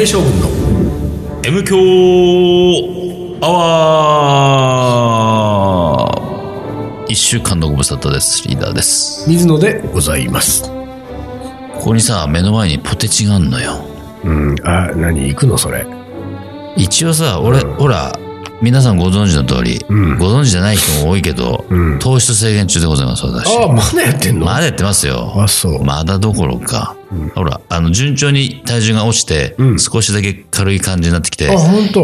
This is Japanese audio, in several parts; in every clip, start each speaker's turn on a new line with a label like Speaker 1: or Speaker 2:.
Speaker 1: 平将軍の
Speaker 2: M 強アワー一週間のご無沙汰です。リーダーです。
Speaker 1: 水野でございます
Speaker 2: ここにさ、目の前にポテチがあんのよ。
Speaker 1: うんあ何行くのそれ
Speaker 2: 一応さ、俺、ほら、皆さんご存知の通り、
Speaker 1: うん
Speaker 2: ご存知じゃない人も多いけど、
Speaker 1: うん
Speaker 2: 糖質制限中でございます、私。
Speaker 1: ああまだやってんの？
Speaker 2: まだやってますよ。
Speaker 1: あそう
Speaker 2: まだどころか。ほら、あの、順調に体重が落ちて、
Speaker 1: うん。
Speaker 2: 少しだけ軽い感じになってきて、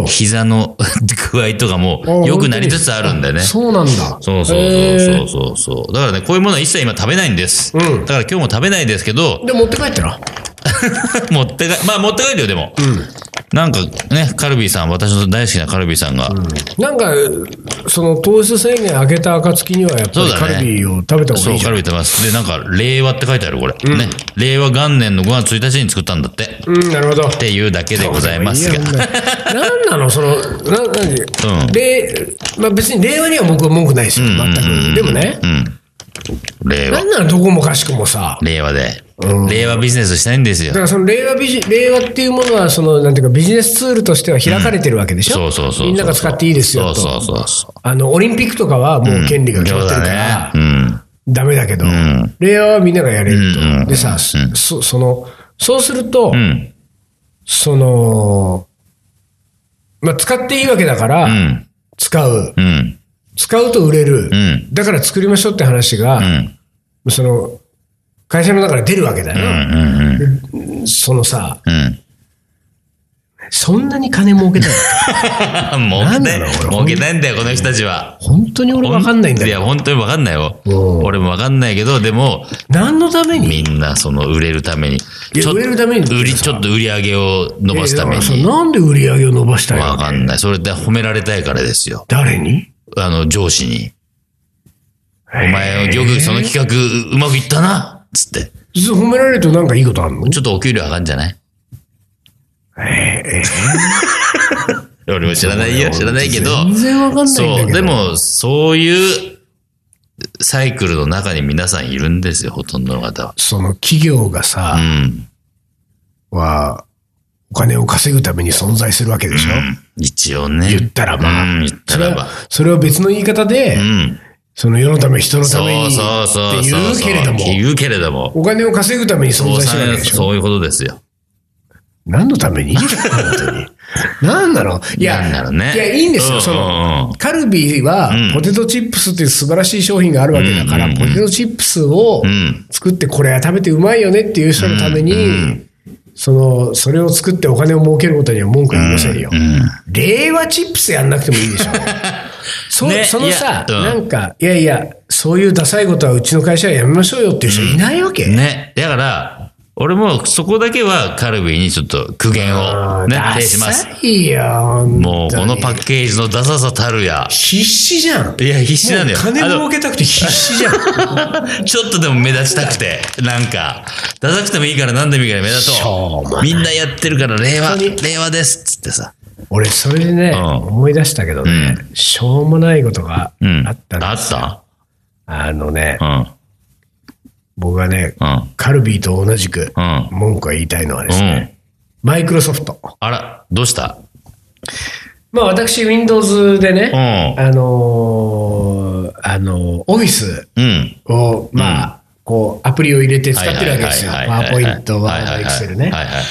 Speaker 2: 膝の 具合とかも良くなりつつあるんだよね。
Speaker 1: そうなんだ。
Speaker 2: そうそうそうそうそう。だからね、こういうものは一切今食べないんです。
Speaker 1: うん。
Speaker 2: だから今日も食べないですけど、
Speaker 1: で持って帰ったら？
Speaker 2: 持ってか、まあ持って帰るよ、でも。なんかね、カルビーさん、私の大好きなカルビーさんが、
Speaker 1: なんかその糖質制限上げた暁にはやっぱりカルビーを食べた方が
Speaker 2: そ、
Speaker 1: いういじゃん
Speaker 2: カルビーってます。で、なんか、令和って書いてある、これ。ね。令和元年の5月1日に作ったんだって。
Speaker 1: うんなるほど
Speaker 2: っていうだけでございますが。
Speaker 1: なんなのその、な、なに、
Speaker 2: うん
Speaker 1: 令、まあ別に令和には僕は文句ないですよ、全く。でもね、
Speaker 2: うん。令和
Speaker 1: なん。なのどこもかしくもさ、
Speaker 2: 令和で
Speaker 1: うん。
Speaker 2: 令和ビジネスしたいんですよ
Speaker 1: だか。らその令和ビジ、令和っていうものは、その、なんていうかビジネスツールとしては開かれてるわけでしょ、
Speaker 2: そうそうそうそう。
Speaker 1: みんなが使っていいですよと。
Speaker 2: そうそうそう。
Speaker 1: あの、オリンピックとかはもう権利が決まってるから、
Speaker 2: だね。
Speaker 1: ダメだけど、
Speaker 2: ん
Speaker 1: 令和はみんながやれると。
Speaker 2: うんうん
Speaker 1: でさ、そ、その、そうすると、
Speaker 2: うん。うん。
Speaker 1: その、まあ、使っていいわけだから、
Speaker 2: うん。
Speaker 1: 使う。
Speaker 2: うん。
Speaker 1: 使うと売れる。
Speaker 2: うん。
Speaker 1: だから作りましょうって話が、
Speaker 2: うん。
Speaker 1: その、会社の中で出るわけだ
Speaker 2: うん。
Speaker 1: よ。
Speaker 2: うん。
Speaker 1: そのさ、
Speaker 2: うん。
Speaker 1: そんなに金儲けたいの？
Speaker 2: 儲けたい。
Speaker 1: なんだろう俺
Speaker 2: 儲けたいんだよ、この人たちは。
Speaker 1: 本当に俺わかんないんだ
Speaker 2: いや、
Speaker 1: よ。
Speaker 2: 本当にわかんないよ。
Speaker 1: うん
Speaker 2: 俺もわかんないけど、でも、
Speaker 1: 何のために？
Speaker 2: みんなその売れるために。
Speaker 1: 売れるために
Speaker 2: 売り、ちょっと売り上げを伸ばすために。
Speaker 1: なんで売り上げを伸ばしたいの
Speaker 2: わかんない。それで褒められたいからですよ。
Speaker 1: 誰に？
Speaker 2: あの、上司に。お前、よくその企画うまくいったな？つって。
Speaker 1: 実は褒められるとなんかいいことあるの？
Speaker 2: ちょっとお給料上がんじゃない？俺も知らないよ。知らないけど。
Speaker 1: 全然わかんないんだ
Speaker 2: そう。でも、そういうサイクルの中に皆さんいるんですよ、ほとんどの方は。
Speaker 1: その企業が
Speaker 2: う
Speaker 1: さ、
Speaker 2: ん。
Speaker 1: は、お金を稼ぐために存在するわけでしょ、
Speaker 2: 一応ね。
Speaker 1: 言ったらまあ、
Speaker 2: うん、言ったらば
Speaker 1: それは。それは別の言い方で、
Speaker 2: うん。
Speaker 1: その世のため、人のためにって。言うけれども、
Speaker 2: 言うけれども。
Speaker 1: お金を稼ぐために存在してるわけでしょ
Speaker 2: そういうことですよ。
Speaker 1: 何のために本当に。何なの？いや、
Speaker 2: なんだろうね
Speaker 1: いや、いいんですよ。
Speaker 2: うん
Speaker 1: そ
Speaker 2: うんうん
Speaker 1: の、カルビーは
Speaker 2: うん、
Speaker 1: ポテトチップスっていう素晴らしい商品があるわけだから、
Speaker 2: うんうんうん
Speaker 1: ポテトチップスを
Speaker 2: うん。
Speaker 1: 作ってこれは食べてうまいよねっていう人のために、
Speaker 2: うん
Speaker 1: その、それを作ってお金を儲けることには文句言いませんよ。
Speaker 2: うん。
Speaker 1: 令和チップスやんなくてもいいでしょ。そ
Speaker 2: ね
Speaker 1: そのさ、なんか、いやいや、そういうダサいことはうちの会社はやめましょうよっていう人いないわけ、
Speaker 2: ね。だから、俺もそこだけはカルビーにちょっと苦言をね、します。
Speaker 1: サいよ。
Speaker 2: もうこのパ
Speaker 1: ッ
Speaker 2: ッケージのダサさたるや。
Speaker 1: 必死じゃん。
Speaker 2: いや、必死なんだよ。
Speaker 1: 金儲けたくて必死じゃん。
Speaker 2: ちょっとでも目立ちたくて、なんか、ダサくてもいいから何でもいいから目立
Speaker 1: しょう
Speaker 2: うみんなやってるから令和、令和ですっつってさ。
Speaker 1: 俺、それでね、
Speaker 2: うん
Speaker 1: 思い出したけどね、しょうもないことが
Speaker 2: うん。
Speaker 1: あったん
Speaker 2: あ
Speaker 1: ですよ。
Speaker 2: った？
Speaker 1: あのね、
Speaker 2: うん。
Speaker 1: 僕がね、
Speaker 2: うん。
Speaker 1: カルビーと同じく
Speaker 2: うん。
Speaker 1: 文句が言いたいのはですね、マイクロソフト。
Speaker 2: あら、どうした？
Speaker 1: まあ私、Windows で
Speaker 2: う
Speaker 1: ね、
Speaker 2: ん。
Speaker 1: あのーあのーオフィス
Speaker 2: うん。
Speaker 1: を、まあ、こう、アプリを入れて使ってるわけですよ。パワーポイント、ワード、エクセルね。
Speaker 2: はいはいはい。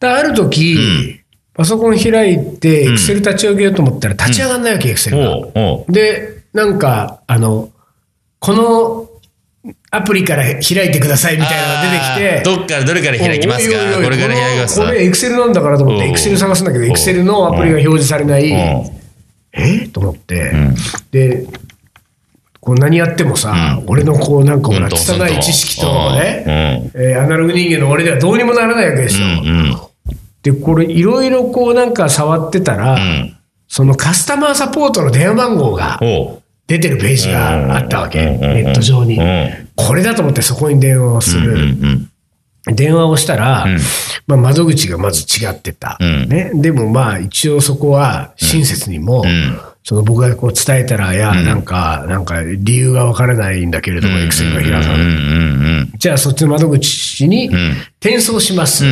Speaker 1: である時、パソコン開いて、エクセル立ち上げようと思ったら立ち上がんないわけ、エクセルが。で、なんか、あの、このアプリから開いてくださいみたいなのが出てきて、
Speaker 2: どっからどれから開きますか？これから開きます
Speaker 1: このこれエクセルなんだからと思って、エクセル探すんだけど、エクセルのアプリが表示されない、
Speaker 2: う。ん
Speaker 1: え？と思って、
Speaker 2: ん。
Speaker 1: で、こう何やってもさ、俺のこうなんかほら、拙い知識とね、
Speaker 2: う。ん。
Speaker 1: えーアナログ人間の俺ではどうにもならないわけですよ。
Speaker 2: うん。
Speaker 1: で、これいろいろこうなんか触ってたら、
Speaker 2: うん。
Speaker 1: そのカスタマーサポートの電話番号が出てるページがあったわけ、
Speaker 2: うん。
Speaker 1: ネット上に。
Speaker 2: う。ん。
Speaker 1: これだと思ってそこに電話をする。
Speaker 2: ん。
Speaker 1: 電話をしたら、
Speaker 2: ん。
Speaker 1: まあ、窓口がまず違ってた、
Speaker 2: うん。
Speaker 1: ね。でもまあ一応そこは親切にも、
Speaker 2: ん。
Speaker 1: その僕がこう伝えたら、いや、なんか、なんか理由がわからないんだけれども、エクセルが開かない。じゃあそっちの窓口に
Speaker 2: ん。
Speaker 1: 転送します。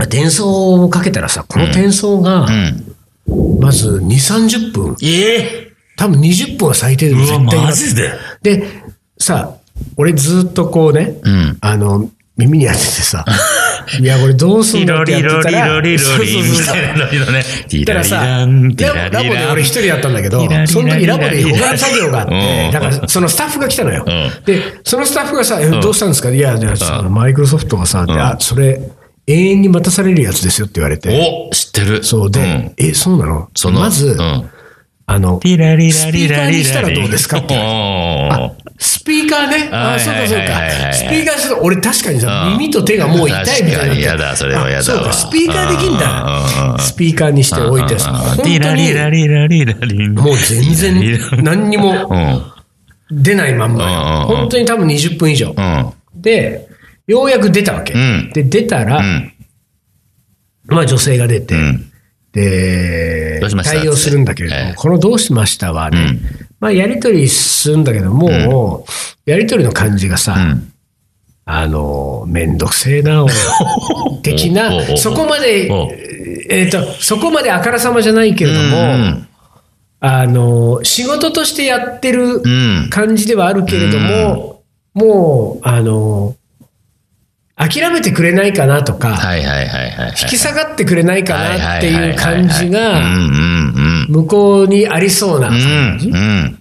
Speaker 2: うん。
Speaker 1: 伝送をかけたらさ、この転送が、
Speaker 2: うん。
Speaker 1: まず2、30分、
Speaker 2: ええ
Speaker 1: 多分20分は最低でも絶対
Speaker 2: マジで
Speaker 1: で、さ、俺ずっとこうね、
Speaker 2: うん。
Speaker 1: あの、耳に当ててさ、いや、これどうすん
Speaker 2: リロ
Speaker 1: だってってたら、
Speaker 2: ロリロリロリ
Speaker 1: そうそうそう
Speaker 2: みたいなのね。ティラリ
Speaker 1: だからさ、
Speaker 2: ラ
Speaker 1: ボで。俺一人やったんだけどその時ラボで他の作業があっ
Speaker 2: う
Speaker 1: て、
Speaker 2: ん
Speaker 1: だからそのスタッフが来たのよ。
Speaker 2: うん
Speaker 1: で、そのスタッフがさ、えどうしたんですか？いや、じゃあマイクロソフトがさ、であ、それ、永遠に待たされるやつですよって言われて。
Speaker 2: お知ってる。
Speaker 1: そうで、
Speaker 2: ん
Speaker 1: え、そうなの？
Speaker 2: その、
Speaker 1: まず、
Speaker 2: うん。
Speaker 1: あの、
Speaker 2: ラリラ
Speaker 1: スピーカー
Speaker 2: リラリラリ。
Speaker 1: にしたらどうですかって。スピーカーね。あ、
Speaker 2: はい
Speaker 1: そうかそうか。スピーカーすると、俺確かにさ、
Speaker 2: うん
Speaker 1: 耳と手がもう痛いみたいになって。
Speaker 2: 確かに嫌だそれは嫌だ
Speaker 1: そうか、スピーカーできんだ。
Speaker 2: ん
Speaker 1: スピーカーにしておいてさ、本当
Speaker 2: ティラリラ
Speaker 1: に、
Speaker 2: リラリラリ。
Speaker 1: もう全然何に
Speaker 2: う
Speaker 1: も
Speaker 2: ん。
Speaker 1: 出ないまんま本当に多分20分以上。
Speaker 2: うん。
Speaker 1: で、ようやく出たわけ。
Speaker 2: うん
Speaker 1: で、出たら、
Speaker 2: うん。
Speaker 1: まあ女性が出て、
Speaker 2: うん。
Speaker 1: で対応するんだけれども、
Speaker 2: ええ
Speaker 1: このどうしましたはね、
Speaker 2: うん
Speaker 1: まあやりとりするんだけども、やりとりの感じがさ、
Speaker 2: うん。
Speaker 1: あの、めんどくせえな、俺 的なそこまで
Speaker 2: お、
Speaker 1: えっ、と、そこまであからさまじゃないけれども、
Speaker 2: うん
Speaker 1: あの、仕事としてやってる
Speaker 2: うん。
Speaker 1: 感じではあるけれども、もう、あの、諦めてくれないかなとか、
Speaker 2: はいはいはいはい。
Speaker 1: 引き下がってくれないかなっていう感じ
Speaker 2: うん
Speaker 1: が。向こうにありそうな
Speaker 2: う
Speaker 1: 感じ。
Speaker 2: ん。うん。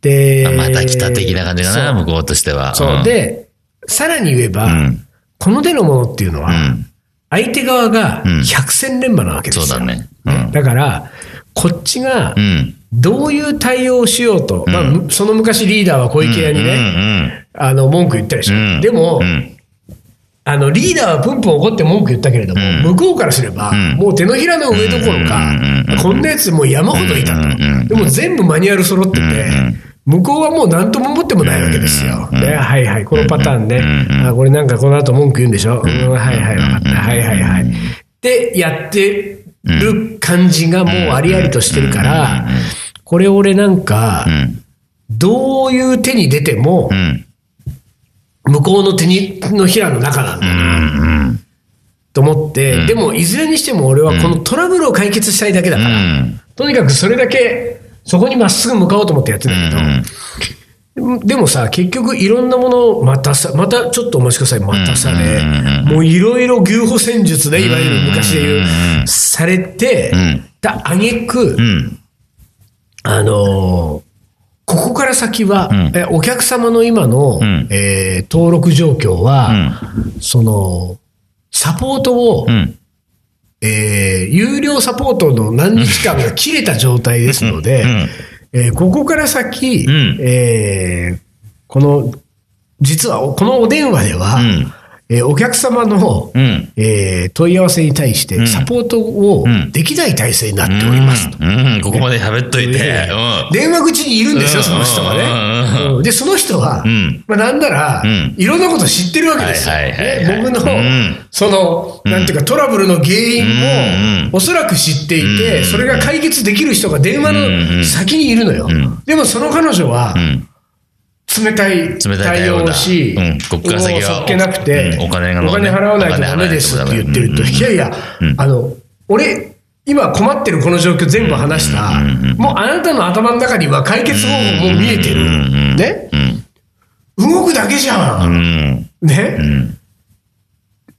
Speaker 1: で、
Speaker 2: あまた来た的な感じかな、向こうとしては。
Speaker 1: そう。で、さらに言えば、
Speaker 2: うん。
Speaker 1: この手のものっていうのは、
Speaker 2: うん。
Speaker 1: 相手側が
Speaker 2: うん
Speaker 1: 百戦錬磨なわけですよ。
Speaker 2: そうだねうん
Speaker 1: だから、こっちが
Speaker 2: うん。
Speaker 1: どういう対応をしようと、まあむ、その昔リーダーは小池屋にね、
Speaker 2: ね。
Speaker 1: あの、文句言ったでしょ。
Speaker 2: うん。
Speaker 1: でも、
Speaker 2: うん。
Speaker 1: あの、リーダーはプンプン怒って文句言ったけれども、
Speaker 2: うん
Speaker 1: 向こうからすれば、
Speaker 2: うん
Speaker 1: もう手のひらの上どころか、
Speaker 2: うん
Speaker 1: こんなやつもう山ほどいたと。でも全部マニュアル揃ってて、
Speaker 2: ん
Speaker 1: 向こうはもう何とも思ってもないわけですよ。
Speaker 2: うん
Speaker 1: ね、はいはい、このパターンね。
Speaker 2: うん
Speaker 1: あこれなんかこの後文句言うんでしょ、うん、はいはい、わかった。はいはいはい。で、やってる感じがもうありありとしてるから、これ俺なんか
Speaker 2: う、ん。
Speaker 1: どういう手に出ても
Speaker 2: う、ん。
Speaker 1: 向こうの手にのひらの中なんだ
Speaker 2: うん。うん。
Speaker 1: と思って、でもいずれにしても俺はこのトラブルを解決したいだけだから、
Speaker 2: うん。
Speaker 1: とにかくそれだけそこにまっすぐ向かおうと思ってやってんだけど、でもさ、結局いろんなものをまたさ、またちょっとお待ちください、またされ、もういろいろ牛歩戦術ね、いわゆる昔で言う、されて、あげく、
Speaker 2: うん。
Speaker 1: あのーここから先は、
Speaker 2: ん。
Speaker 1: えお客様の今の、
Speaker 2: ん。
Speaker 1: えー登録状況は、その、サポートを、
Speaker 2: うん。
Speaker 1: えー有料サポートの何日間が切れた状態ですので、
Speaker 2: ん。
Speaker 1: えーここから先、
Speaker 2: ん。
Speaker 1: えーこの、実はこのお電話では、
Speaker 2: うん
Speaker 1: えーお客様の、
Speaker 2: うん。
Speaker 1: えー問い合わせに対してサポートを
Speaker 2: ん。
Speaker 1: できない体制になっております。
Speaker 2: うん。ここまで喋っといて。
Speaker 1: で
Speaker 2: うん。
Speaker 1: 電話口にいるんですよ、
Speaker 2: うん。
Speaker 1: その人が
Speaker 2: うん。
Speaker 1: ね。うん。で、その人は、
Speaker 2: ん。
Speaker 1: まあ、なんなら、
Speaker 2: ん。
Speaker 1: いろんなこと知ってるわけですよ。僕の、
Speaker 2: うん。
Speaker 1: その、なんていうか、トラブルの原因
Speaker 2: うん。
Speaker 1: も、おそらく知っていて、
Speaker 2: うん。
Speaker 1: それが解決できる人が電話の先にいるのよ。
Speaker 2: ん。
Speaker 1: でも、その彼女は
Speaker 2: う、ん。
Speaker 1: 冷たい
Speaker 2: 対
Speaker 1: 対応
Speaker 2: 応だ
Speaker 1: をし、
Speaker 2: うん。こっから先は
Speaker 1: そっけなくて、
Speaker 2: うん。お金が
Speaker 1: お金払わないとダメですって言ってると、
Speaker 2: い
Speaker 1: やいや、あの、俺、今困ってるこの状況全部話した、もうあなたの頭の中には解決方法も見えてる。ね
Speaker 2: うん。
Speaker 1: 動くだけじゃ。
Speaker 2: うんん。
Speaker 1: ね？
Speaker 2: うん。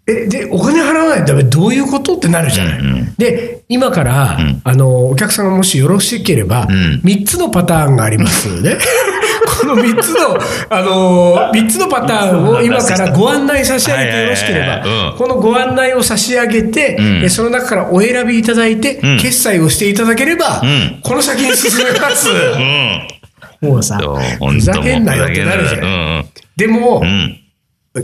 Speaker 1: え、で、お金払わないとダメどういうことってなるじゃない。で、今から、あの、お客さんがもしよろしければ、
Speaker 2: ん
Speaker 1: 3つのパターンがありますね。この3つの、あの、3つのパターンを今からご案内差し上げてよろしければ、
Speaker 2: ん
Speaker 1: このご案内を差し上げて、
Speaker 2: ん
Speaker 1: えその中からお選びいただいて、
Speaker 2: ん
Speaker 1: 決済をしていただければ、
Speaker 2: ん
Speaker 1: この先に進めます。
Speaker 2: うん。
Speaker 1: もうさ、ふざけんなよってなるじゃん。
Speaker 2: うん。
Speaker 1: でも、
Speaker 2: うん。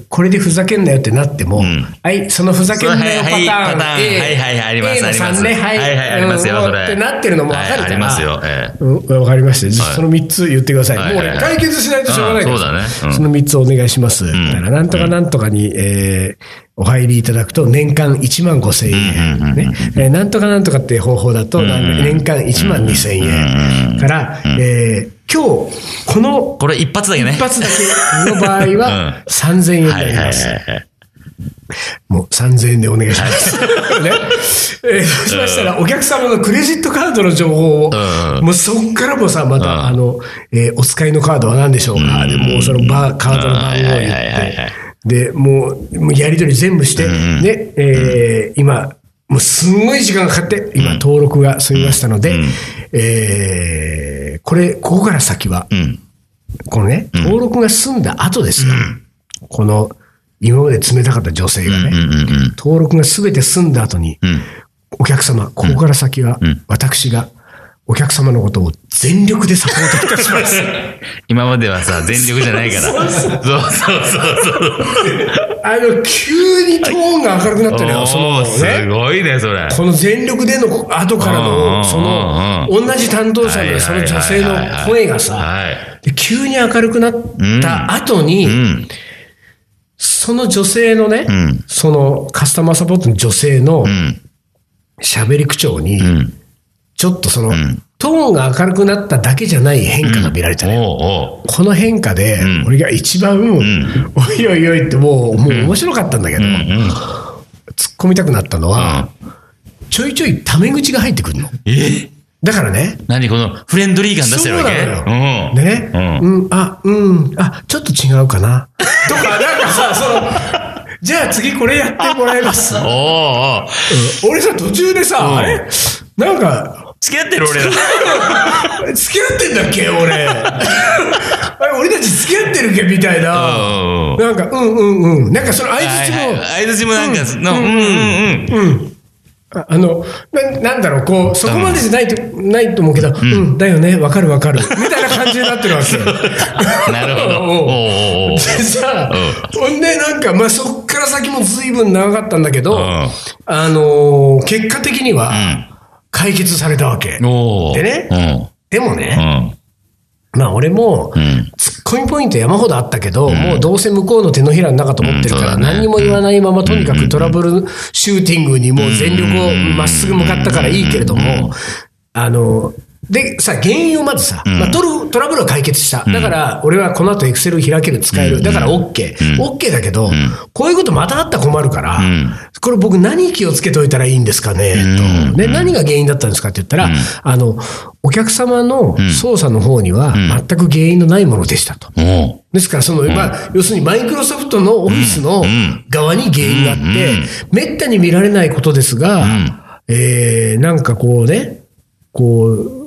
Speaker 1: これでふざけんなよってなっても、
Speaker 2: ん。
Speaker 1: はい、そのふざけんなよパターン、
Speaker 2: はいはいはいありますあります。
Speaker 1: 3ね、はい、
Speaker 2: はいはいありますよ
Speaker 1: うん
Speaker 2: それ。
Speaker 1: ってなってるのもわかるから、
Speaker 2: はいありますよええ。
Speaker 1: うん、わかりました。
Speaker 2: はい。
Speaker 1: その3つ言ってください。
Speaker 2: はい
Speaker 1: もうね、解決しないとしょうがないから、
Speaker 2: うんそうだね。うん。
Speaker 1: その3つお願いします。だから、なんとかなんとかに、えーお入りいただくと、年間1万5千円。ね。えーなんとかなんとかっていう方法だと、年間1万2千円。から、えー今日、この
Speaker 2: これ一発だけね。
Speaker 1: 一発だけの場合は
Speaker 2: うん。
Speaker 1: 3000円になります。
Speaker 2: はい。
Speaker 1: もう3000円でお願いします。ね。えーそうしましたら、お客様のクレジットカードの情報を、
Speaker 2: うん。
Speaker 1: もうそっからもさ、また、
Speaker 2: うん。
Speaker 1: あの、えーお使いのカードは何でしょうか、でもうそのバー、カードの番号を言って、で、もう、もうやり取り全部して、
Speaker 2: ん
Speaker 1: ね、えー今、もうすんごい時間がかかって、今登録が済みましたので、
Speaker 2: うん
Speaker 1: えーこれ、ここから先は、
Speaker 2: うん。
Speaker 1: このね、登録が済んだ後ですよ。この、今まで冷たかった女性がね、
Speaker 2: うんうんうん。
Speaker 1: 登録がすべて済んだ後に、
Speaker 2: うん。
Speaker 1: お客様、ここから先は
Speaker 2: ん、
Speaker 1: 私が、お客様のことを全力でサポートいたします。
Speaker 2: 今まではさ、全力じゃないから。そうそうそうそう。
Speaker 1: あの、急にトーンが明るくなったのよ、その
Speaker 2: おーす
Speaker 1: ね。
Speaker 2: ごいね、それ。
Speaker 1: この全力での後から
Speaker 2: うんうんうん
Speaker 1: の、その、同じ担当者のその女性の声がさ、急に明るくなった後に、
Speaker 2: うん。
Speaker 1: その女性のね、
Speaker 2: ん
Speaker 1: そのカスタマーサポートの女性の
Speaker 2: うん。
Speaker 1: 喋り口調に、
Speaker 2: うん。
Speaker 1: ちょっとその、
Speaker 2: ん
Speaker 1: トーンが明るくなっただけじゃない変化が見られたね。
Speaker 2: おうおう。
Speaker 1: この変化で、
Speaker 2: ん
Speaker 1: 俺が一番、おいおいおいってもう、もう面白かったんだけど、
Speaker 2: うん。
Speaker 1: 突っ込みたくなったのは、ちょいちょいタメ口が入ってくるの。
Speaker 2: え？
Speaker 1: だからね、
Speaker 2: 何？このフレンドリー感出してるわけ？
Speaker 1: そうなのよ。
Speaker 2: うん。
Speaker 1: でね、
Speaker 2: う。
Speaker 1: うんん、あ、うん、あ、ちょっと違うかな。とか、なんかさ、その、じゃあ次これやってもらいます。
Speaker 2: おうおう
Speaker 1: うん俺さ、途中でさ、
Speaker 2: ん
Speaker 1: あれ？なんか、
Speaker 2: 付き合ってる俺ら。
Speaker 1: 付き合ってんだっけ？俺。あれ俺たち付き合ってるっけみたいな。なんか、うんうんうん。なんかその相
Speaker 2: はい
Speaker 1: 槌も、
Speaker 2: はい。相づちもなんか、の、うんうんうん。
Speaker 1: ああのな、なんだろう、こう、そこまでじゃないと、ないと思うけど、うん、だよね、わかるわかる。みたいな感じになってるわけ よ。
Speaker 2: なるほど。
Speaker 1: でさ、ほんで、なんか、まあ、そっから先も随分長かったんだけど、
Speaker 2: ん
Speaker 1: あのー結果的には、解決されたわけ。でね。
Speaker 2: うん。
Speaker 1: でもね、まあ、俺も、
Speaker 2: ん。
Speaker 1: ツッコミポイント山ほどあったけど、もうどうせ向こうの手のひらの中と思ってるから、何にも言わないまま、とにかくトラブルシューティングにもう全力をまっすぐ向かったからいいけれども、あの、で、さ、原因をまずさ、まあ、トルトラブルは解決した。だから、俺はこの後エクセル開ける、使える。だから OK。OK だけど、こういうことまたあったら困るから、これ僕何気をつけておいたらいいんですかね、と。ね、何が原因だったんですかって言ったら、あの、お客様の操作の方には全く原因のないものでしたと。ですから、その、まあ、要するにマイクロソフトのオフィスの側に原因があって、めったに見られないことですが、えー、なんかこうね、こう、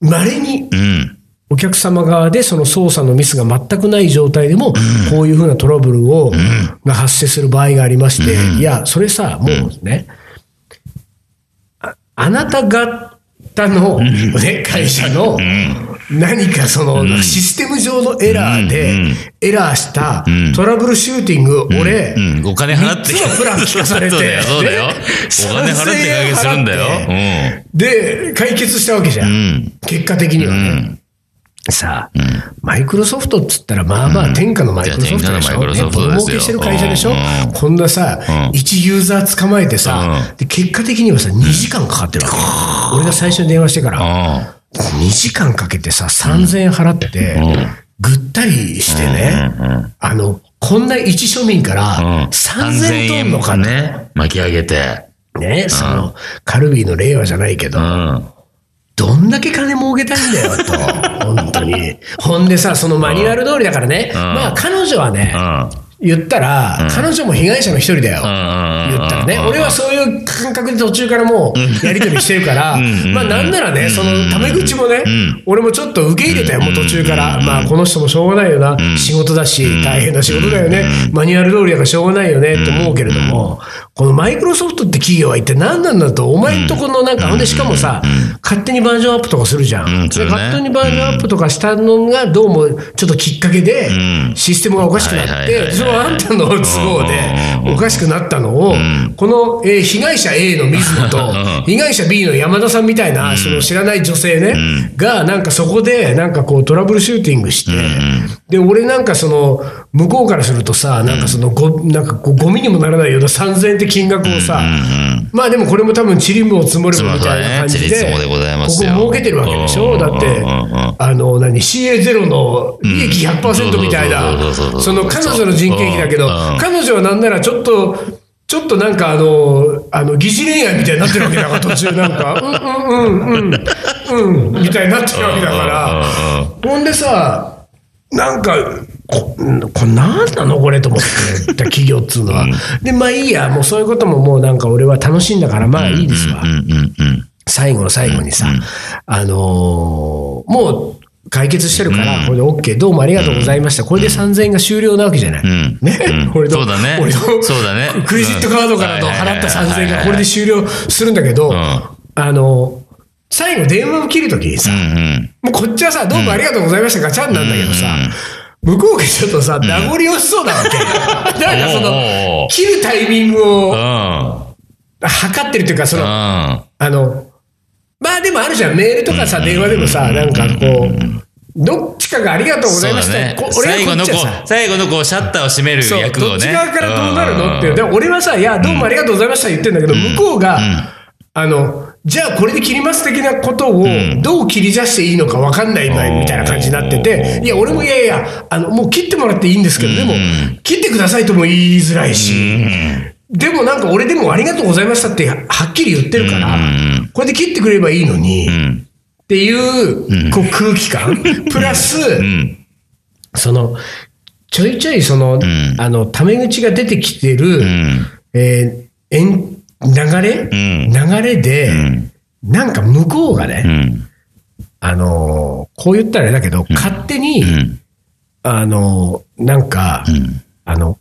Speaker 1: 稀に
Speaker 2: うん。
Speaker 1: お客様側でその操作のミスが全くない状態でも、こういうふうなトラブルを、が発生する場合がありまして、いや、それさ、もうね、ああなた方の、ね、会社の、何かその、システム上のエラーで、エラーしたトラブルシューティング、俺、
Speaker 2: うん。お金払って。
Speaker 1: 三つのプラン聞かされて
Speaker 2: そうだよ、そうだよ。
Speaker 1: ね
Speaker 2: お金払って解決するんだよ。
Speaker 1: で、解決したわけじゃん。
Speaker 2: ん
Speaker 1: 結果的にはね。さあ、マイクロソフトっつったら、まあまあ、天下のマイクロソフトでしょ？
Speaker 2: ロ
Speaker 1: 儲けしてる会社でしょ？こんなさ
Speaker 2: う、ん
Speaker 1: 一ユーザー捕まえてさ結果的にはさ、2時間かかってるわけ。俺が最初に電話してから、
Speaker 2: うん。
Speaker 1: 2時間かけてさ、3000円払って、ぐったりしてね、あの、こんな一庶民から3000円取んのかね。
Speaker 2: ね。巻き上げて。
Speaker 1: ね、その、カルビーの令和じゃないけど
Speaker 2: う、ん。
Speaker 1: どんだけ金儲けたいんだよ、と。本当に。ほんでさ、そのマニュアル通りだからね。まあ、彼女はね、言ったら、彼女も被害者の一人だよ。言ったらね。俺はそういう感覚で途中からもう、やりとりしてるから、まあ、なんならね、その、タメ口もね、俺もちょっと受け入れたよ、もう途中から。まあ、この人もしょうがないよな。仕事だし、大変な仕事だよね。マニュアル通りだからしょうがないよね、って思うけれども、このマイクロソフトって企業は一体何なんだと、お前んとこのなんか、ほんでしかもさ、勝手にバージョンアップとかするじゃん。勝手にバージョンアップとかしたのが、どうもちょっときっかけで、システムがおかしくなって、そのあんたの都合でおかしくなったのを、この、えー被害者者 A の水野と、被害者 B の山田さんみたいな、その知らない女性ね、が、なんかそこで、なんかこうトラブルシューティングして、で、俺なんかその、向こうからするとさ、なんかそのご、なんかこうゴミにもならないような3000円って金額をさ、まあでもこれも多分チリムを積もればみたいな感じで、ここ儲けてるわけでしょ？だってあの、何、CA0 の利益100%みたいな
Speaker 2: そ
Speaker 1: の彼女の人件費だけど
Speaker 2: うん、
Speaker 1: 彼女はなんならちょっと、ちょっとなんかあの、あの、疑似恋愛みたいになってるわけだから、途中なんか、うんうんうんうん、うん、みたいになってるわけだから、ほんでさ、なんか、ここれ何なのこれと思って、企業っつうのは。で、まあいいや、もうそういうことももうなんか俺は楽しいんだから、まあいいですわ。最後の最後にさ、あのーもう解決してるから、これで OK、どうもありがとうございました。これで3000円が終了なわけじゃない。
Speaker 2: ん。
Speaker 1: ね、
Speaker 2: うん。
Speaker 1: 俺の
Speaker 2: そうだね。
Speaker 1: 俺の
Speaker 2: そうだね。
Speaker 1: クレジットカードからの
Speaker 2: うん
Speaker 1: 払った3000円がこれで終了するんだけど、
Speaker 2: ん。
Speaker 1: あのー最後電話を切るときにさ。もうこっちはさ、どうもありがとうございましたガチャンなんだけどさ、向こうがちょっとさ、名残惜しそうなわけ。なんかその
Speaker 2: う、
Speaker 1: 切るタイミング
Speaker 2: うん。
Speaker 1: を測ってるっていうか、その、
Speaker 2: うん。
Speaker 1: あの、まあでもあるじゃん、メールとかさ、電話でもさ、なんかこう、どっちかがありがとうございました。
Speaker 2: ね最後のこう、最後のこう、シャッターを閉める役をね。
Speaker 1: どっち側からどうなるのってでも俺はさ、いや、どうもありがとうございました言ってんだけど、向こうが、あの、じゃあこれで切ります的なことをどう切り出していいのか分かんない今みたいな感じになってて、いや、俺もいやいや、あの、もう切ってもらっていいんですけど、でも、切ってくださいとも言いづらいし、でもなんか俺でもありがとうございましたってはっきり言ってるから、これで切ってくれればいいのに、
Speaker 2: ん。
Speaker 1: っていう、こう空気感、プラス、
Speaker 2: うん。
Speaker 1: その、ちょいちょいその、
Speaker 2: ん。
Speaker 1: あの、タメ口が出てきてる、
Speaker 2: うん。
Speaker 1: えー流れ、
Speaker 2: ん。
Speaker 1: 流れで、
Speaker 2: ん。
Speaker 1: なんか向こうがね、
Speaker 2: うん。
Speaker 1: あのーこう言ったらあれだけど、勝手に、
Speaker 2: ん。
Speaker 1: あのーなんか、
Speaker 2: ん。
Speaker 1: あの、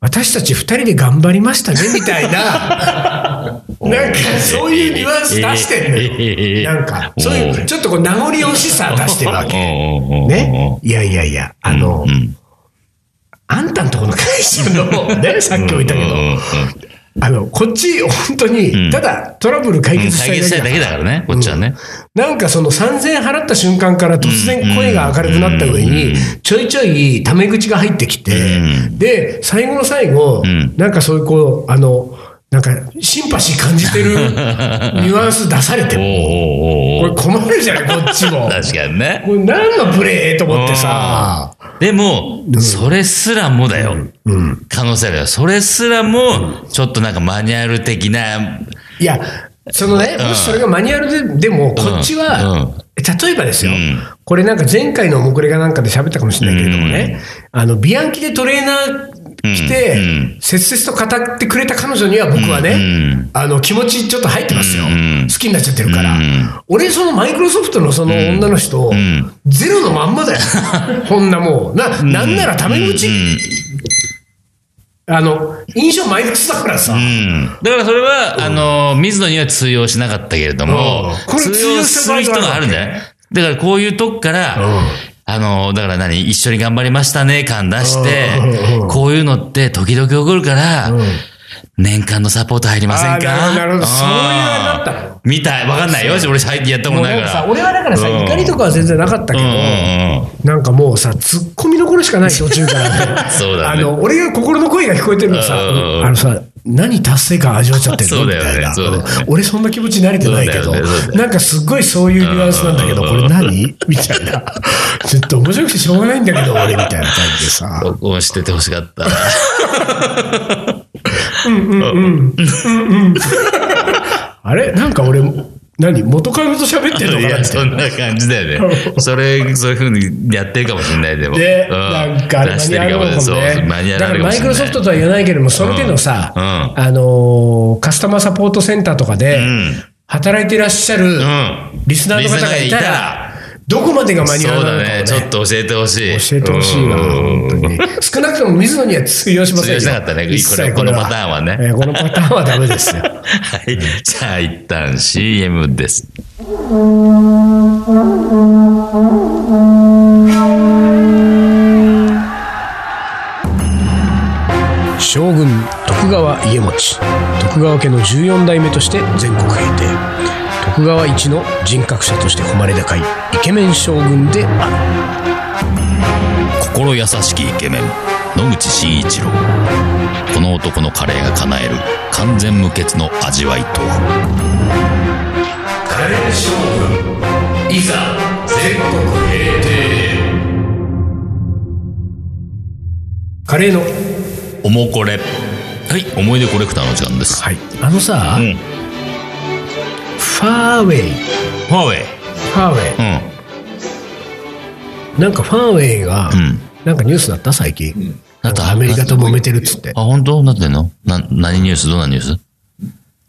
Speaker 1: 私たち二人で頑張りましたね、みたいな、なんかそういうニュアンス出してんの
Speaker 2: え
Speaker 1: よ。なんか、そういう、ちょっとこう名残惜しさ出してるわけ。ね
Speaker 2: ね？
Speaker 1: いやいやいや、あの、
Speaker 2: うん。
Speaker 1: あんたんとこの会社の、ね、さっきも言ったけど、あの、こっち、本当に、ただトラブル解決した
Speaker 2: いだ
Speaker 1: けだ
Speaker 2: けだからね、こっちはね。
Speaker 1: なんかその3000円払った瞬間から突然声が明るくなった上に、ちょいちょいタメ口が入ってきて、で、最後の最後、なんかそういうこう、あの、なんか、シンパシー感じてる ニュアンス出されても、
Speaker 2: おうおうおうおう。
Speaker 1: これ困るじゃない、こっちも。
Speaker 2: 確かにね。
Speaker 1: これ何のプレー？と思ってさ、
Speaker 2: でも、それすらもだよ。可能性あるよ。それすらも、ちょっとなんかマニュアル的な、
Speaker 1: いや、そのね、もしそれがマニュアルででも、こっちは、例えばですよ、これなんか前回の目れがなんかで喋ったかもしれないけれどもね、あの、ビアンキでトレーナー来て、切々と語ってくれた彼女には僕はね、あの、気持ちちょっと入ってますよ。好きになっちゃってるから。俺、そのマイクロソフトのその女の人、ゼロのまんまだよ。こんなもう。な、なんならタメ口、あの、印象マイナスだからさ。
Speaker 2: うん。だからそれは、あの、水野には通用しなかったけれども
Speaker 1: うん、これ
Speaker 2: 通用する人があるんじゃないだからこういうとこから、あの、だから何一緒に頑張りましたね感出して
Speaker 1: うん、
Speaker 2: こういうのって時々起こるから、年間のサポート入りませんか？
Speaker 1: なるほどそういうあれだったの。
Speaker 2: みたい。わかんないよ。俺入ってやったことないから。
Speaker 1: 俺はだからさ、
Speaker 2: うん。
Speaker 1: 怒りとかは全然なかったけど、なんかもうさ、突っ込みどころしかない途中からね。
Speaker 2: そうだね。
Speaker 1: あの、俺が心の声が聞こえてるのさ、あのさ、何達成感味わっちゃってるの？みたいな。俺そんな気持ちに慣れてないけど、なんかすっごいそういうニュアンスなんだけど、これ何？みたいな。ちょっと面白くてしょうがないんだけど、俺みたいな感じでさ。
Speaker 2: 録音しててほしかった。
Speaker 1: あれ？なんか俺、何？元カノと喋ってんのかな？
Speaker 2: そんな感じだよね。それ、そういうふうにやってるかもしれない、でも。
Speaker 1: で、
Speaker 2: うん。
Speaker 1: なんかあれマニュアルかも
Speaker 2: そう
Speaker 1: ね。
Speaker 2: マニュアル
Speaker 1: だからマイクロソフトとは言わないけれども、それでのさ、
Speaker 2: うん。
Speaker 1: あのーカスタマーサポートセンターとかで、働いてらっしゃる
Speaker 2: ん。
Speaker 1: リスナーの方がいたら、どこまでがマニュア
Speaker 2: そうだ
Speaker 1: ルなのかをね
Speaker 2: ね。ちょっと教えてほしい。
Speaker 1: 教えてほしいわ、
Speaker 2: うん
Speaker 1: 本当に。少なくとも水野には通用しませんよ。
Speaker 2: 通用しなかったねこのパターンはね
Speaker 1: えーこのパターンはダメですよ。
Speaker 2: はい。じゃあ、一旦 CM です。
Speaker 1: 将軍徳川家茂徳徳川家の14代目として全国平定徳川一の人格者として誉れ高いイケメン将軍である。
Speaker 2: 心優しきイケメン野口真一郎。この男のカレーが叶える完全無欠の味わいとは？
Speaker 1: カレー将軍いざ全国平定。カレーの
Speaker 2: おもこれ。はい思い出コレクターの時間です。
Speaker 1: はい。あのさ、
Speaker 2: うん
Speaker 1: ファーウェイ
Speaker 2: ファーウェイ
Speaker 1: ファーウェイ、なんかファーウェイが、
Speaker 2: うん。
Speaker 1: なんかニュースだった？最近、なんかアメリカと揉めてるっつって。
Speaker 2: あ本当？なってんの？な何ニュース？どんなニュース？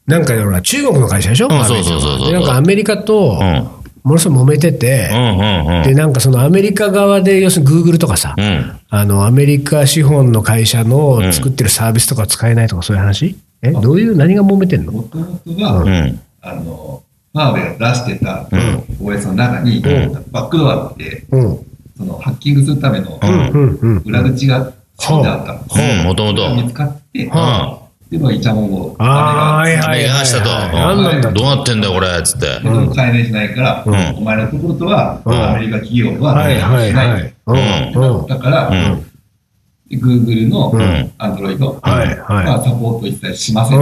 Speaker 1: なんかほら中国の会社でしょ、ファーウェイって
Speaker 2: そうそうそうそう。
Speaker 1: でなんかアメリカと
Speaker 2: うん。
Speaker 1: ものすごい揉めてて、
Speaker 2: うんうんうん。
Speaker 1: でなんかそのアメリカ側で要するにグーグルとかさ、
Speaker 2: うん。
Speaker 1: あのアメリカ資本の会社の作ってるサービスとか使えないとかそういう話？え？どういう何が揉めてんの？
Speaker 3: もともとは、
Speaker 2: うん
Speaker 3: あの、ファーウェイが出してた OS の中に、バックドアって、
Speaker 1: うん。
Speaker 3: そのハッキングするための裏口が仕込んであった。の。
Speaker 2: うん。もともと
Speaker 3: 見つかって、
Speaker 2: は
Speaker 3: でもイチャモンを、
Speaker 1: あーはいはい
Speaker 3: あれ
Speaker 2: 目がしたと。
Speaker 1: 何なんだ
Speaker 2: うんどうなってんだよこれつって。
Speaker 3: が、でも解明しないから、
Speaker 2: ん。
Speaker 3: お前のところとは、
Speaker 1: うん。
Speaker 3: アメリカ企業は
Speaker 1: はい。はい
Speaker 3: しない
Speaker 1: はい。うん。うん
Speaker 3: だから、
Speaker 2: ん
Speaker 3: Google の
Speaker 1: ん。
Speaker 3: Android
Speaker 1: はいはい。
Speaker 3: はサポート一切しません。っ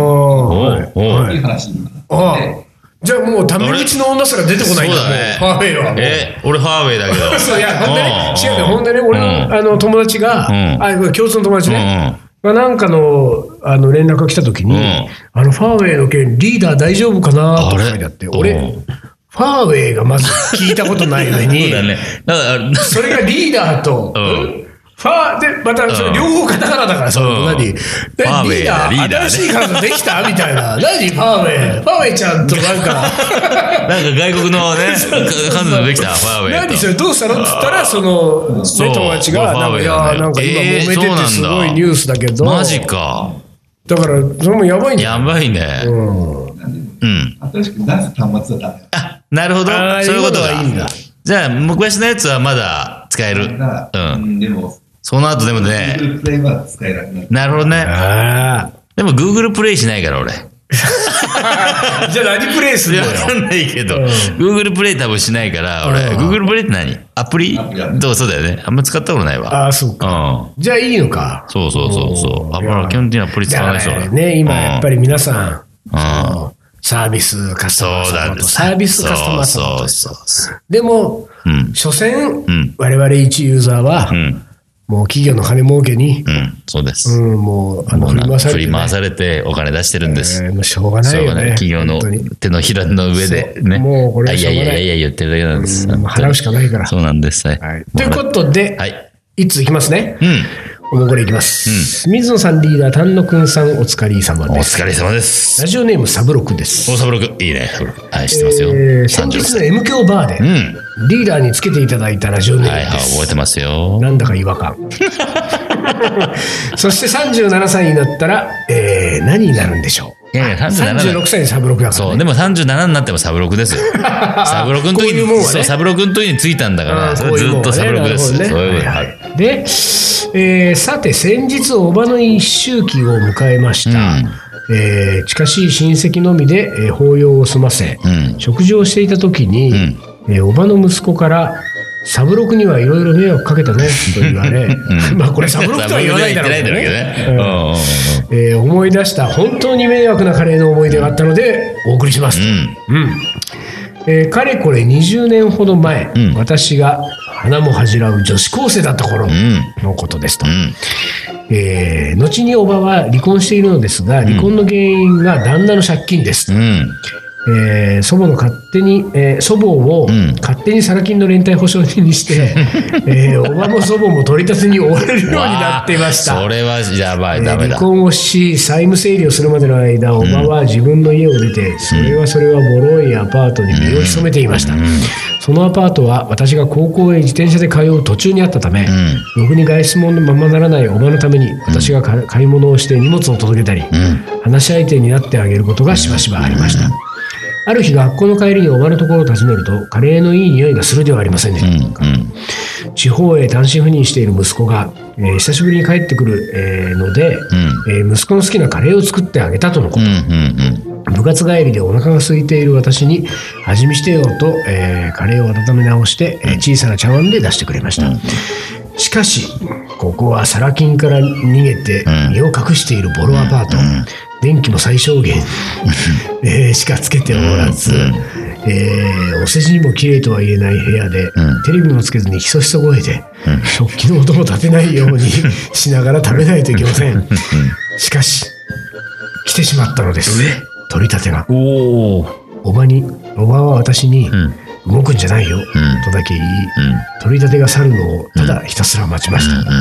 Speaker 3: ていう話にな
Speaker 1: ああ
Speaker 3: って、
Speaker 1: じゃあもうタメ口の女すら出てこないんだ。
Speaker 2: そうだね。
Speaker 1: もうファーウェイは
Speaker 2: え俺ファーウェイだけど。
Speaker 1: そういや、ほんでね、
Speaker 2: う。ん
Speaker 1: 違うね、ほんでね、俺の,、
Speaker 2: うん。
Speaker 1: あの友達が、
Speaker 2: うん。
Speaker 1: あこれ共通の友達
Speaker 2: うん
Speaker 1: ね、がなんかのあの連絡が来たときに、
Speaker 2: うん。
Speaker 1: あのファーウェイの件、リーダー大丈夫かな？とか書いてあって、俺、
Speaker 2: うん。
Speaker 1: ファーウェイがまず聞いたことない上に
Speaker 2: そう、だね。だから
Speaker 1: それがリーダーと、
Speaker 2: うん
Speaker 1: ファーで、また両方カタカナだからさ、
Speaker 2: うん
Speaker 1: 何？何リ
Speaker 2: ファーウェイだ
Speaker 1: ー
Speaker 2: リーダーね
Speaker 1: 新しい体できた？みたいな。何？ファーウェイ。ファーウェイちゃんとなんか、
Speaker 2: なんか外国のね、彼女できた、ファーウェイと。
Speaker 1: 何それ？どうしたの？っつったら、その、友達が、
Speaker 2: ファ
Speaker 1: なんか、い
Speaker 2: ーウェイだね
Speaker 1: や、なんか今揉め
Speaker 2: えー
Speaker 1: ててすごいニュースだけど、
Speaker 2: マジか。
Speaker 1: だから、それもやばいんだよ。
Speaker 2: やばいね。
Speaker 1: うん。
Speaker 2: うん。
Speaker 3: 新しく出す端末はダメだ。
Speaker 2: あ、なるほどそういうことが
Speaker 1: いいんだ。
Speaker 2: じゃあ、昔のやつはまだ使える。うん
Speaker 3: でも、
Speaker 2: その後でもね、
Speaker 3: Google プレイは使えなくなる。
Speaker 2: なるほどね。
Speaker 1: あ
Speaker 2: でも Google プレイしないから俺。
Speaker 1: あ。じゃあ何プレイするのよ？
Speaker 2: わかんないけど、
Speaker 1: うん
Speaker 2: Google プレイ多分しないから、俺。
Speaker 1: うん
Speaker 2: Google プレイって何？アプリ？
Speaker 3: アプリだね
Speaker 2: どう？そうだよね。あんま使ったことないわ。
Speaker 1: ああ、そうか。
Speaker 2: うん。
Speaker 1: じゃあいいのか。
Speaker 2: そうそうそうそう。あ、
Speaker 1: いや
Speaker 2: まあ基本的にはアプリ使わない人
Speaker 1: らね、今やっぱり皆さん、
Speaker 2: うん。
Speaker 1: サービスカスタマー
Speaker 2: そう
Speaker 1: サポート。サービスカスタマーサポート。
Speaker 2: そうそうそう。
Speaker 1: でも、
Speaker 2: うん。
Speaker 1: 所詮、
Speaker 2: ん
Speaker 1: 我々一ユーザーは
Speaker 2: う、ん。
Speaker 1: もう企業の金儲けに、
Speaker 2: うん。そうです。
Speaker 1: うん、もう、あの、振り回されて、ね。
Speaker 2: 振り回されてお金出してるんです。
Speaker 1: えーもうしょうがないよね。
Speaker 2: 企業の手のひらの上でね。
Speaker 1: もうこれしょうがない
Speaker 2: やいやいやいや言ってるだけなんです。
Speaker 1: うん払うしかないから
Speaker 2: そうなんです。はい。
Speaker 1: はい。ということで、
Speaker 2: はい。
Speaker 1: いついきますね？
Speaker 2: うん。
Speaker 1: もうこれいきます。水野さんリーダー、丹野くんさんお疲れ様
Speaker 2: お
Speaker 1: です。
Speaker 2: 疲れ様です。
Speaker 1: ラジオネームサブロクです。
Speaker 2: 大サブロク。いいね。サブロクはい、知ってますよ。
Speaker 1: えー先
Speaker 2: 36
Speaker 1: 日の M 響バーで、
Speaker 2: うん。
Speaker 1: リーダーにつけていただいたラジオネーム
Speaker 2: はいは。覚えてますよ。
Speaker 1: なんだか違和感。そして37歳になったら、えー何になるんでしょう？
Speaker 2: いやいや、37
Speaker 1: 36歳でサブロクだから、ね。
Speaker 2: そう。でも37になってもサブロクですよ。サブロクの時に、
Speaker 1: こういうね
Speaker 2: そう、サブロクの時についたんだから、
Speaker 1: あー
Speaker 2: それはずっとサブロクです。
Speaker 1: ね
Speaker 2: そういうこと
Speaker 1: はいはいで、えーさて、先日、おばの一周忌を迎えました。
Speaker 2: うん
Speaker 1: えー近しい親戚のみで、えー法要を済ませ、
Speaker 2: うん
Speaker 1: 食事をしていた時に、
Speaker 2: ん
Speaker 1: えーおばの息子から、サブロクにはいろいろ迷惑かけたね、と言われ、まあこれサブロクとは言わないだろうけど
Speaker 2: ね。
Speaker 1: 思い出した本当に迷惑なカレーの思い出があったのでお送りしますと、うん。えーかれこれ20年ほど前、
Speaker 2: うん。
Speaker 1: 私が花も恥じらう女子高生だった頃
Speaker 2: ん。
Speaker 1: のことですと、
Speaker 2: うん。
Speaker 1: えー後におばは離婚しているのですが離婚の原因が旦那の借金です、
Speaker 2: うん。
Speaker 1: えー祖母の勝手に、えー祖母を
Speaker 2: ん。
Speaker 1: 勝手にサラ金の連帯保証人にして、えーおばも祖母も取り立てに追われるようになっていました。
Speaker 2: それはやばい、
Speaker 1: えー
Speaker 2: ダメだ。
Speaker 1: 離婚をし債務整理をするまでの間おばは自分の家を出て、それはそれはボロいアパートに身を潜めていました、そのアパートは私が高校へ自転車で通う途中にあったため、ろくに外出もままならないおばのために私がか買い物をして荷物を届けたり、話し相手になってあげることがしばしばありました、ある日学校の帰りにおばのところを訪ねるとカレーのいい匂いがするではありませんでした、
Speaker 2: うん。うん。
Speaker 1: 地方へ単身赴任している息子が、えー久しぶりに帰ってくる、えーので、えー息子の好きなカレーを作ってあげたとのこと。
Speaker 2: うんうん
Speaker 1: 部活帰りでお腹が空いている私に味見してよと、えーカレーを温め直して、えー小さな茶碗で出してくれました、しかしここはサラ金から逃げて身を隠しているボロアパート、電気も最小限、えーしかつけておらず、えーお世辞にも綺麗とは言えない部屋で、テレビもつけずにひそひそ声で、食器の音も立てないようにしながら食べないといけません。しかし来てしまったのです。取り立てが。
Speaker 2: うん。おお。
Speaker 1: おばにおばは私に、
Speaker 2: ん。
Speaker 1: 動くんじゃないよ、とだけ言い、取り立てが去るのをただひたすら待ちました、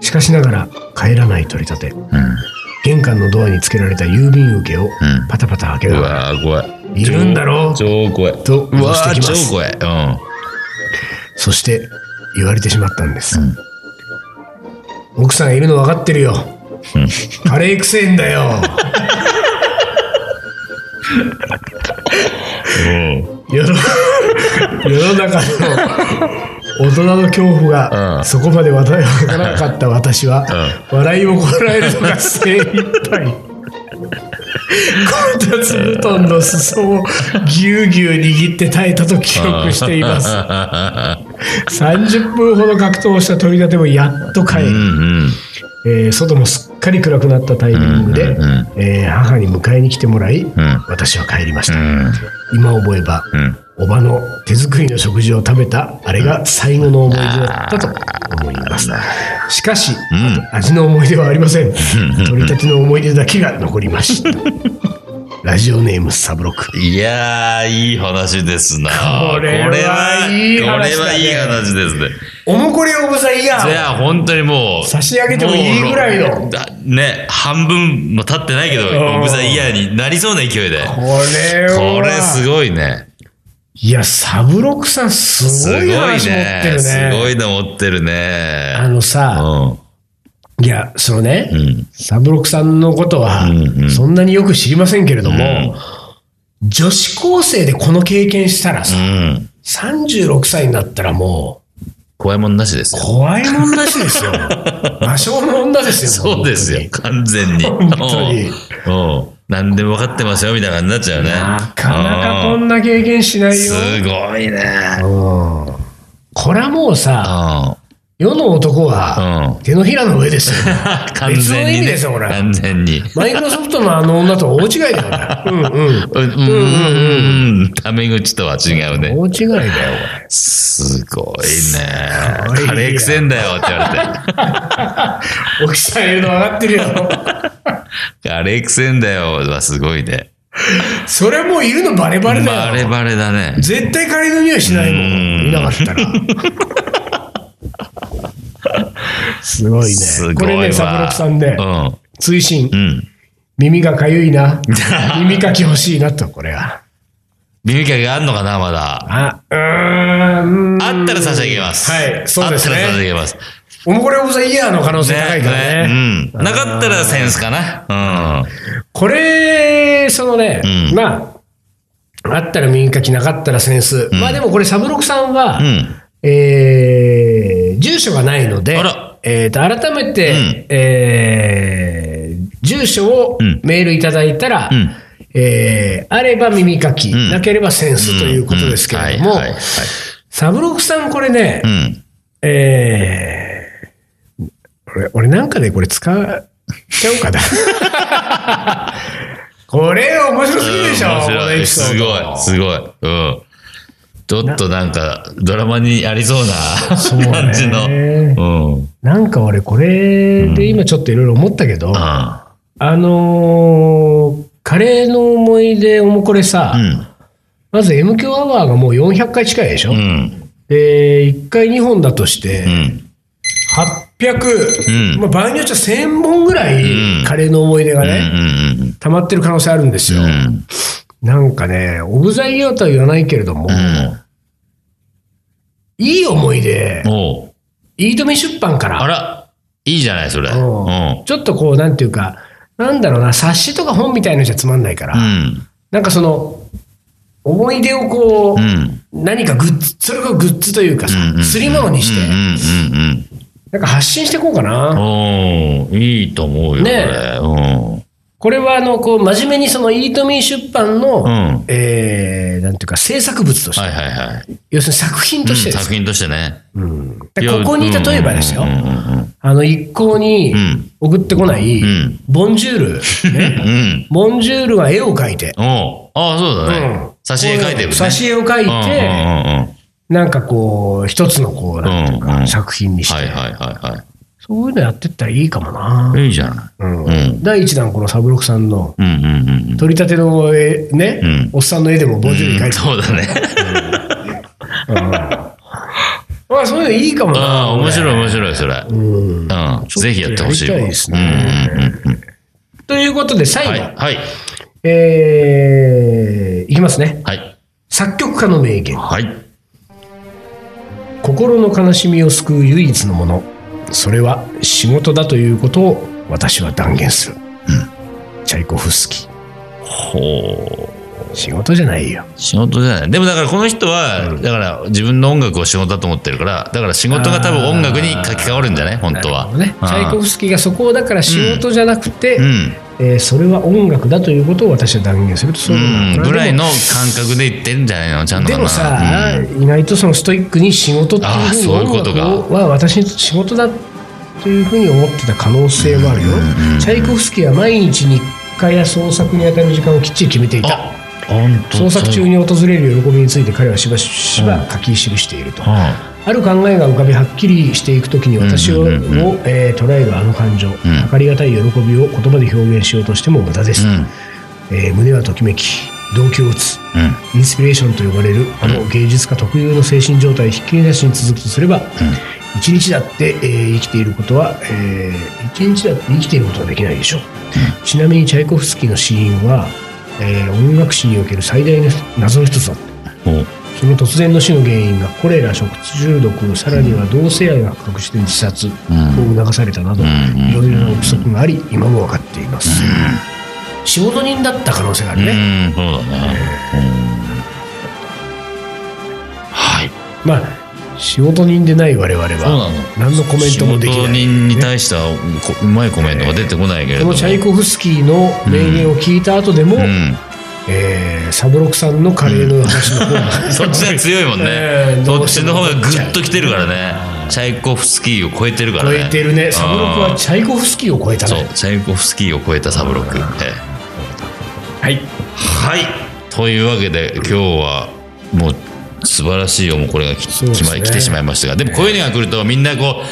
Speaker 1: しかしながら帰らない取り立て、玄関のドアにつけられた郵便受けをパタパタ開け
Speaker 2: う
Speaker 1: ながら、
Speaker 2: わー怖い。
Speaker 1: いるんだろう？
Speaker 2: 超怖い。
Speaker 1: と
Speaker 2: うわー
Speaker 1: 脅してきます
Speaker 2: 超怖い。うん。
Speaker 1: そして言われてしまったんです、奥さんいるの分かってるよ。カレーくせえんだよ。世の中の大人の恐怖
Speaker 2: うん。
Speaker 1: がそこまでわからなかった私は、笑いをこらえるのが精一杯。こたつ布団の裾をぎゅうぎゅう握って耐えたと記憶しています。30分ほど格闘した取り立てもやっと帰り、
Speaker 2: うんうん。
Speaker 1: えー外もすっかり暗くなったタイミングで、
Speaker 2: うんうん
Speaker 1: えー母に迎えに来てもらい、
Speaker 2: ん。
Speaker 1: 私は帰りました、
Speaker 2: うん。
Speaker 1: 今思えば、
Speaker 2: うん。
Speaker 1: おばの手作りの食事を食べたあれが最後の思い出だったと思います。しかし、味の思い出はありません。取り立ての思い出だけが残りましたラジオネームサブロク
Speaker 2: いやー、いい話ですな。
Speaker 1: これはいい話だね
Speaker 2: これはいい話ですね。
Speaker 1: おもこりオブザイヤ
Speaker 2: いや、本当にもう。
Speaker 1: 差し上げてもいいぐらいの
Speaker 2: ね、半分も経ってないけど、
Speaker 1: ん
Speaker 2: オブザイヤーになりそうな勢いで。
Speaker 1: これは
Speaker 2: これすごいね。
Speaker 1: いやサブロクさんす
Speaker 2: すごい
Speaker 1: ごい話持ってるね
Speaker 2: すごいの持ってるね。
Speaker 1: あのさ、
Speaker 2: う
Speaker 1: いや、そのね、
Speaker 2: ん
Speaker 1: サブロクさんのことは
Speaker 2: うんうん、
Speaker 1: そんなによく知りませんけれども、女子高生でこの経験したらさ、
Speaker 2: ん。うん。
Speaker 1: 36歳になったらも
Speaker 2: 怖いもんなしです
Speaker 1: う、
Speaker 2: よ。
Speaker 1: 怖いもんなしですよ。魔性の女ですよ。
Speaker 2: そうですよ。完全に。
Speaker 1: 本当に
Speaker 2: うん。うん。何でも分かってますよ、みたいな感じになっちゃうね。
Speaker 1: なかなかこ
Speaker 2: うん
Speaker 1: な経験しないよ。
Speaker 2: すごいね。
Speaker 1: うんこれはもうさ、
Speaker 2: うん。
Speaker 1: 世の男は
Speaker 2: うん
Speaker 1: 手のひらの上ですよ。
Speaker 2: 完
Speaker 1: 別の意。味ですよ、これ。
Speaker 2: 完全に。
Speaker 1: マイクロソフトのあの女とは大違いだよ、これ。うんうん。
Speaker 2: うん、うん、うん、うん。タメ口とは違うね。
Speaker 1: 大違いだよ、これ。
Speaker 2: すごいね
Speaker 1: ごい。よ
Speaker 2: カレーくせんだよって言われて。
Speaker 1: 奥さんいるの分かってるよ。
Speaker 2: カレーくせんだよはすごいね。
Speaker 1: それもういるのバレバレだよ。
Speaker 2: バレバレだね。
Speaker 1: 絶対カレーの匂いしないもんいなかったら。すごいね。
Speaker 2: すごいわ。
Speaker 1: これね、サブロクさんね、
Speaker 2: うん。
Speaker 1: 追伸
Speaker 2: う、ん。
Speaker 1: 耳がかゆいな。耳かき欲しいなと、これは。
Speaker 2: 耳かきがあんのかな、まだ。
Speaker 1: あ、うーん。
Speaker 2: あったら差し上げます。
Speaker 1: はい、そうです
Speaker 2: あったら差し上
Speaker 1: ね。
Speaker 2: げます。
Speaker 1: おもこれオブザイヤーの可能性高いからね。
Speaker 2: ねうん。なかったらセンスかな。
Speaker 1: これ、そのね、
Speaker 2: うん
Speaker 1: まあ、あったら耳かき、なかったらセンス。まあでもこれ、サブロクさんは、
Speaker 2: うん。うん。
Speaker 1: えー住所がないので、えーと改めて、
Speaker 2: うん
Speaker 1: えー住所を
Speaker 2: うん
Speaker 1: メールいただいたら、
Speaker 2: うん
Speaker 1: えーあれば耳かき、
Speaker 2: ん
Speaker 1: なければセンスということですけれども、サブロクさんこれね、
Speaker 2: うん。
Speaker 1: えー俺、俺なんかでこれ使っちゃおうかな。これ面白すぎるでしょ、
Speaker 2: 面
Speaker 1: この
Speaker 2: 白い。
Speaker 1: エピソー
Speaker 2: すご
Speaker 1: ド
Speaker 2: い、すごい。うん。ちょっとなんか、ドラマにありそう
Speaker 1: そうね
Speaker 2: な感じの。うん。うん。
Speaker 1: なんか俺これで今ちょっといろいろ思ったけど、
Speaker 2: あ
Speaker 1: あのーカレーの思い出おもこれさ、
Speaker 2: うん。
Speaker 1: まず M 強アワーがもう400回近いでしょ、
Speaker 2: うん。
Speaker 1: で、1回2本だとして、
Speaker 2: うん。
Speaker 1: 800、
Speaker 2: うん
Speaker 1: まあ、場合によっては1000本ぐらい
Speaker 2: うん
Speaker 1: カレーの思い出が
Speaker 2: うん。う
Speaker 1: ね、
Speaker 2: ん。
Speaker 1: 溜まってる可能性あるんですよ。
Speaker 2: うん。
Speaker 1: なんかね、オブザイヤーとは言わないけれども、
Speaker 2: うん。
Speaker 1: いい思い出、
Speaker 2: おう
Speaker 1: いいとめ出版から、
Speaker 2: あら、いいじゃない、それ。う
Speaker 1: うん
Speaker 2: ん。
Speaker 1: ちょっとこう、なんていうか、なんだろうな、冊子とか本みたいのじゃつまんないから、
Speaker 2: うん。
Speaker 1: なんかその、思い出をこう、
Speaker 2: うん。
Speaker 1: 何かグッズ、それがグッズというかさ
Speaker 2: うんうん、
Speaker 1: すり物にして、
Speaker 2: うんうんうん
Speaker 1: なんか発信していこうか
Speaker 2: うん。
Speaker 1: な。
Speaker 2: おーいいと思うよ、
Speaker 1: ね
Speaker 2: これ。
Speaker 1: これはあの、こう、真面目にその、イートミー出版の、
Speaker 2: うん。
Speaker 1: えー、なんていうか、制作物として、
Speaker 2: はいはいはい。
Speaker 1: 要するに作品としてです
Speaker 2: 作品としてね。
Speaker 1: うん。でここに例えばですよ、
Speaker 2: うんうんうん
Speaker 1: あの、一向に
Speaker 2: うん。
Speaker 1: 送ってこない、
Speaker 2: ん。
Speaker 1: ボンジュール、ね、
Speaker 2: うん。
Speaker 1: ボンジュールは絵を描いて、
Speaker 2: おう。ああ、そうだね。
Speaker 1: うん。
Speaker 2: 挿絵描いてるね。
Speaker 1: 挿絵を描いて、
Speaker 2: うんうんうんうん。
Speaker 1: なんかこう、一つのこう、なんていうか、
Speaker 2: うんうん
Speaker 1: 作品にして、
Speaker 2: はいはいはいは
Speaker 1: そういうのやってったらいいかもな。
Speaker 2: い。いいじゃない。
Speaker 1: うん
Speaker 2: うん
Speaker 1: 第一弾、このサブロクさんの、
Speaker 2: うんうんうんうん。
Speaker 1: 取り立ての絵、ね、
Speaker 2: うん
Speaker 1: おっさんの絵でもボンジュールに描いて
Speaker 2: そうだね。
Speaker 1: まあ、そういうのいいかも
Speaker 2: あ
Speaker 1: な。
Speaker 2: あ、面白い面白い、それ。
Speaker 1: うん
Speaker 2: うん。ぜひやってほしいわ。
Speaker 1: やりたいですね
Speaker 2: うんうんうんうん
Speaker 1: ということで、最後、
Speaker 2: はい。はい。
Speaker 1: えー、いきますね。
Speaker 2: はい。
Speaker 1: 作曲家の名言。
Speaker 2: はい。
Speaker 1: 心の悲しみを救う唯一のもの。それは仕事だということを私は断言する。チャイコフスキー。
Speaker 2: ほう。
Speaker 1: 仕事じゃないよ。
Speaker 2: 仕事じゃない。でもだからこの人は、だから自分の音楽を仕事だと思ってるから、だから仕事が多分音楽に書き換わるんじゃない？本当は。
Speaker 1: ね。チャイコフスキーがそこをだから仕事じゃなくて、
Speaker 2: うん。
Speaker 1: えーそれは音楽だということを私は断言するとそういう
Speaker 2: ぐらいの感覚で言ってるんじゃないのちゃんと。
Speaker 1: でもさ、
Speaker 2: うん
Speaker 1: 意外とそのストイックに仕事っていうふうに音楽は私にとって仕事だというふうに思ってた可能性もあるよ。チャイコフスキーは毎日日課や創作に当たる時間をきっちり決めていた。創作中に訪れる喜びについて彼はしばしば書き記していると。
Speaker 2: は
Speaker 1: ある考えが浮かびはっきりしていくときに私を,、捉えるあの感情、計りがたい喜びを言葉で表現しようとしても無駄です、
Speaker 2: うん。
Speaker 1: えー胸はときめき動機を打つ
Speaker 2: うん。
Speaker 1: インスピレーションと呼ばれるあの芸術家特有の精神状態ひっきりなしに続くとすれば、一日だって、えー生きていることは、えー一日だって生きていることはできないでしょう、ちなみにチャイコフスキーの死因は、えー音楽史における最大の謎の一つだった。その突然の死の原因がコレラ食中毒さらには同性愛が発覚して自殺を促されたなど、
Speaker 2: ん。
Speaker 1: いろいろな憶測があり今も分かっています、仕事人だった可能性があるね、
Speaker 2: うん、そうだね。はい。
Speaker 1: まあ仕事人でない我々は何のコメントもできない、
Speaker 2: 人に対してはこうまいコメントが出てこないけれども。
Speaker 1: このチャイコフスキーの名言を聞いた後でも、
Speaker 2: うん。
Speaker 1: えーサブロクさんのカレーの話の方が、
Speaker 2: そっちが強いもんね。
Speaker 1: え。ー
Speaker 2: そっちの方がグッときてるからね。チャイコフスキーを超えてるから
Speaker 1: 超
Speaker 2: ね。
Speaker 1: えてるね。サブロクはチャイコフスキーを超えた
Speaker 2: そう。
Speaker 1: ね、
Speaker 2: チャイコフスキーを超えたサブロック。ええ。
Speaker 1: はい。
Speaker 2: はい。というわけで、今日はもう素晴らしいよ、もうこれがき
Speaker 1: ね。
Speaker 2: 来てしまいましたが、でもこういうのが来るとみんなこ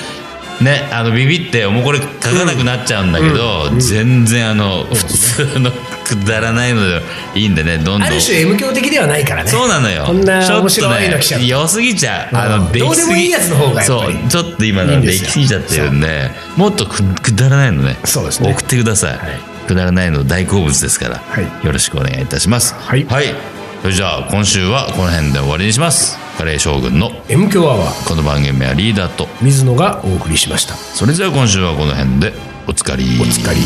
Speaker 2: う、ね、あのビビって、もうこれ書かなくなっちゃうんだけど、全然あの、普通のくだらないのでいいんでね、どんどん。
Speaker 1: ある種 M 教的ではないからね。
Speaker 2: そうなのよ。
Speaker 1: こんな
Speaker 2: ちょっと
Speaker 1: 面白いの来ちゃう。
Speaker 2: ね、良すぎちゃう。あ
Speaker 1: うん。
Speaker 2: の、できすぎ。
Speaker 1: どうでもいいやつの方がやっぱり。
Speaker 2: そう、ちょっと今のできすぎちゃってるんで、もっとくくだらないのね。
Speaker 1: そうですね。
Speaker 2: 送ってください。くだらないの大好物ですから、
Speaker 1: はい。
Speaker 2: よろしくお願いいたします。
Speaker 1: はい。
Speaker 2: それじゃあ、今週はこの辺で終わりにします。カレー将軍の
Speaker 1: M 強アワー。
Speaker 2: この番組はリーダーと、
Speaker 1: 水野がお送りしました。
Speaker 2: それじゃあ今週はこの辺で。おつかり。
Speaker 1: おつかり